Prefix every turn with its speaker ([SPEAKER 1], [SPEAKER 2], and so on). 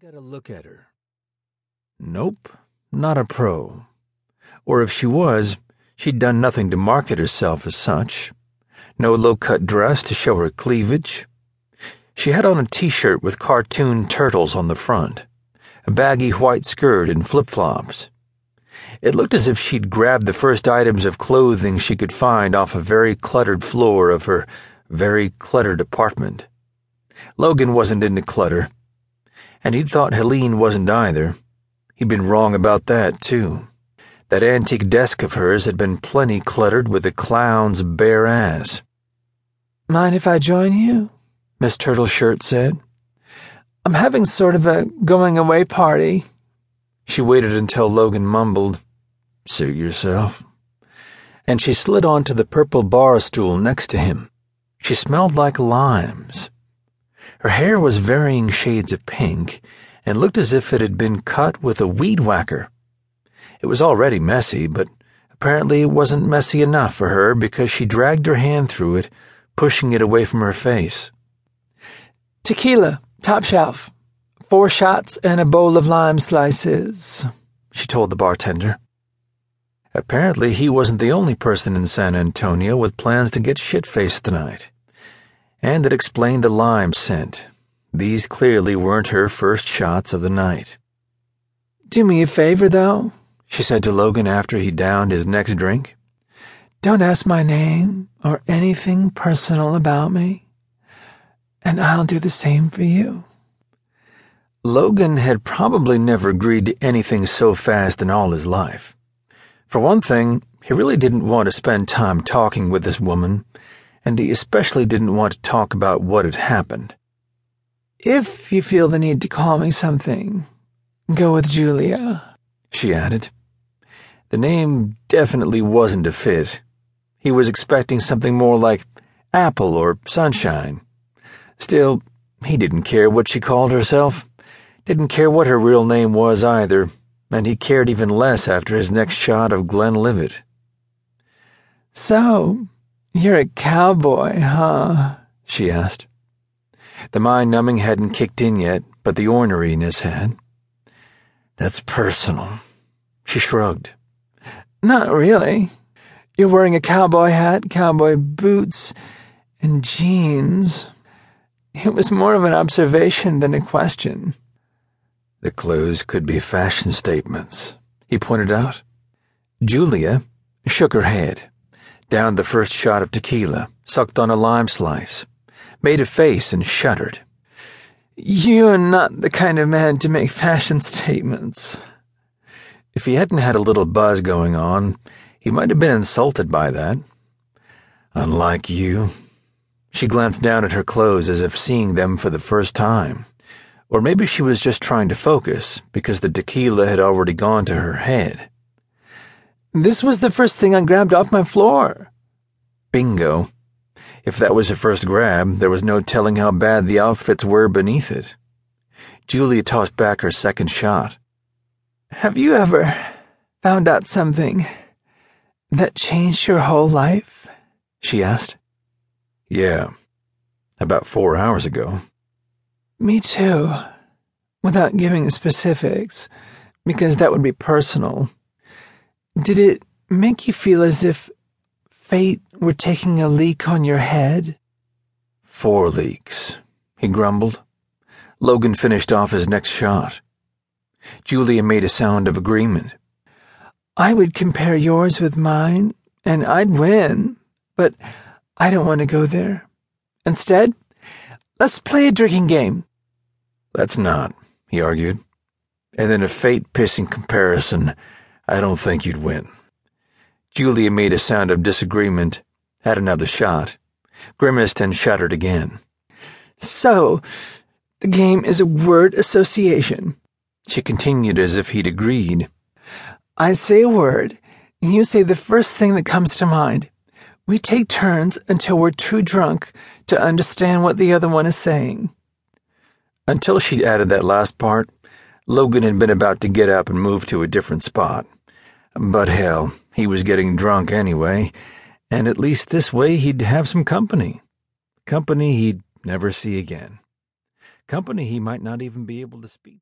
[SPEAKER 1] Got a look at her. Nope, not a pro. Or if she was, she'd done nothing to market herself as such. No low cut dress to show her cleavage. She had on a t shirt with cartoon turtles on the front, a baggy white skirt, and flip flops. It looked as if she'd grabbed the first items of clothing she could find off a very cluttered floor of her very cluttered apartment. Logan wasn't into clutter and he'd thought Helene wasn't either. He'd been wrong about that, too. That antique desk of hers had been plenty cluttered with a clown's bare ass.
[SPEAKER 2] Mind if I join you? Miss Turtleshirt said. I'm having sort of a going away party.
[SPEAKER 1] She waited until Logan mumbled, Suit yourself. And she slid onto the purple bar stool next to him. She smelled like limes. Her hair was varying shades of pink and looked as if it had been cut with a weed whacker. It was already messy, but apparently it wasn't messy enough for her because she dragged her hand through it, pushing it away from her face.
[SPEAKER 2] Tequila, top shelf. Four shots and a bowl of lime slices, she told the bartender.
[SPEAKER 1] Apparently, he wasn't the only person in San Antonio with plans to get shit faced tonight and it explained the lime scent. These clearly weren't her first shots of the night.
[SPEAKER 2] Do me a favor, though,
[SPEAKER 1] she said to Logan after he downed his next drink.
[SPEAKER 2] Don't ask my name or anything personal about me, and I'll do the same for you.
[SPEAKER 1] Logan had probably never agreed to anything so fast in all his life. For one thing, he really didn't want to spend time talking with this woman and he especially didn't want to talk about what had happened.
[SPEAKER 2] If you feel the need to call me something, go with Julia, she added.
[SPEAKER 1] The name definitely wasn't a fit. He was expecting something more like Apple or Sunshine. Still, he didn't care what she called herself, didn't care what her real name was either, and he cared even less after his next shot of Glenlivet.
[SPEAKER 2] So, you're a cowboy, huh? she asked.
[SPEAKER 1] The mind numbing hadn't kicked in yet, but the orneriness had. That's personal. She shrugged.
[SPEAKER 2] Not really. You're wearing a cowboy hat, cowboy boots, and jeans. It was more of an observation than a question.
[SPEAKER 1] The clothes could be fashion statements, he pointed out. Julia shook her head downed the first shot of tequila, sucked on a lime slice, made a face, and shuddered.
[SPEAKER 2] You're not the kind of man to make fashion statements.
[SPEAKER 1] If he hadn't had a little buzz going on, he might have been insulted by that. Unlike you. She glanced down at her clothes as if seeing them for the first time. Or maybe she was just trying to focus because the tequila had already gone to her head.
[SPEAKER 2] This was the first thing I grabbed off my floor.
[SPEAKER 1] Bingo. If that was her first grab, there was no telling how bad the outfits were beneath it. Julia tossed back her second shot.
[SPEAKER 2] Have you ever found out something that changed your whole life? she asked.
[SPEAKER 1] Yeah, about four hours ago.
[SPEAKER 2] Me too. Without giving specifics, because that would be personal. Did it make you feel as if fate were taking a leak on your head?
[SPEAKER 1] Four leaks, he grumbled. Logan finished off his next shot. Julia made a sound of agreement.
[SPEAKER 2] I would compare yours with mine, and I'd win, but I don't want to go there. Instead, let's play a drinking game.
[SPEAKER 1] Let's not, he argued. And then a fate pissing comparison I don't think you'd win. Julia made a sound of disagreement, had another shot, grimaced and shuddered again.
[SPEAKER 2] So, the game is a word association, she continued as if he'd agreed. I say a word, and you say the first thing that comes to mind. We take turns until we're too drunk to understand what the other one is saying.
[SPEAKER 1] Until she added that last part, Logan had been about to get up and move to a different spot. But hell, he was getting drunk anyway, and at least this way he'd have some company. Company he'd never see again. Company he might not even be able to speak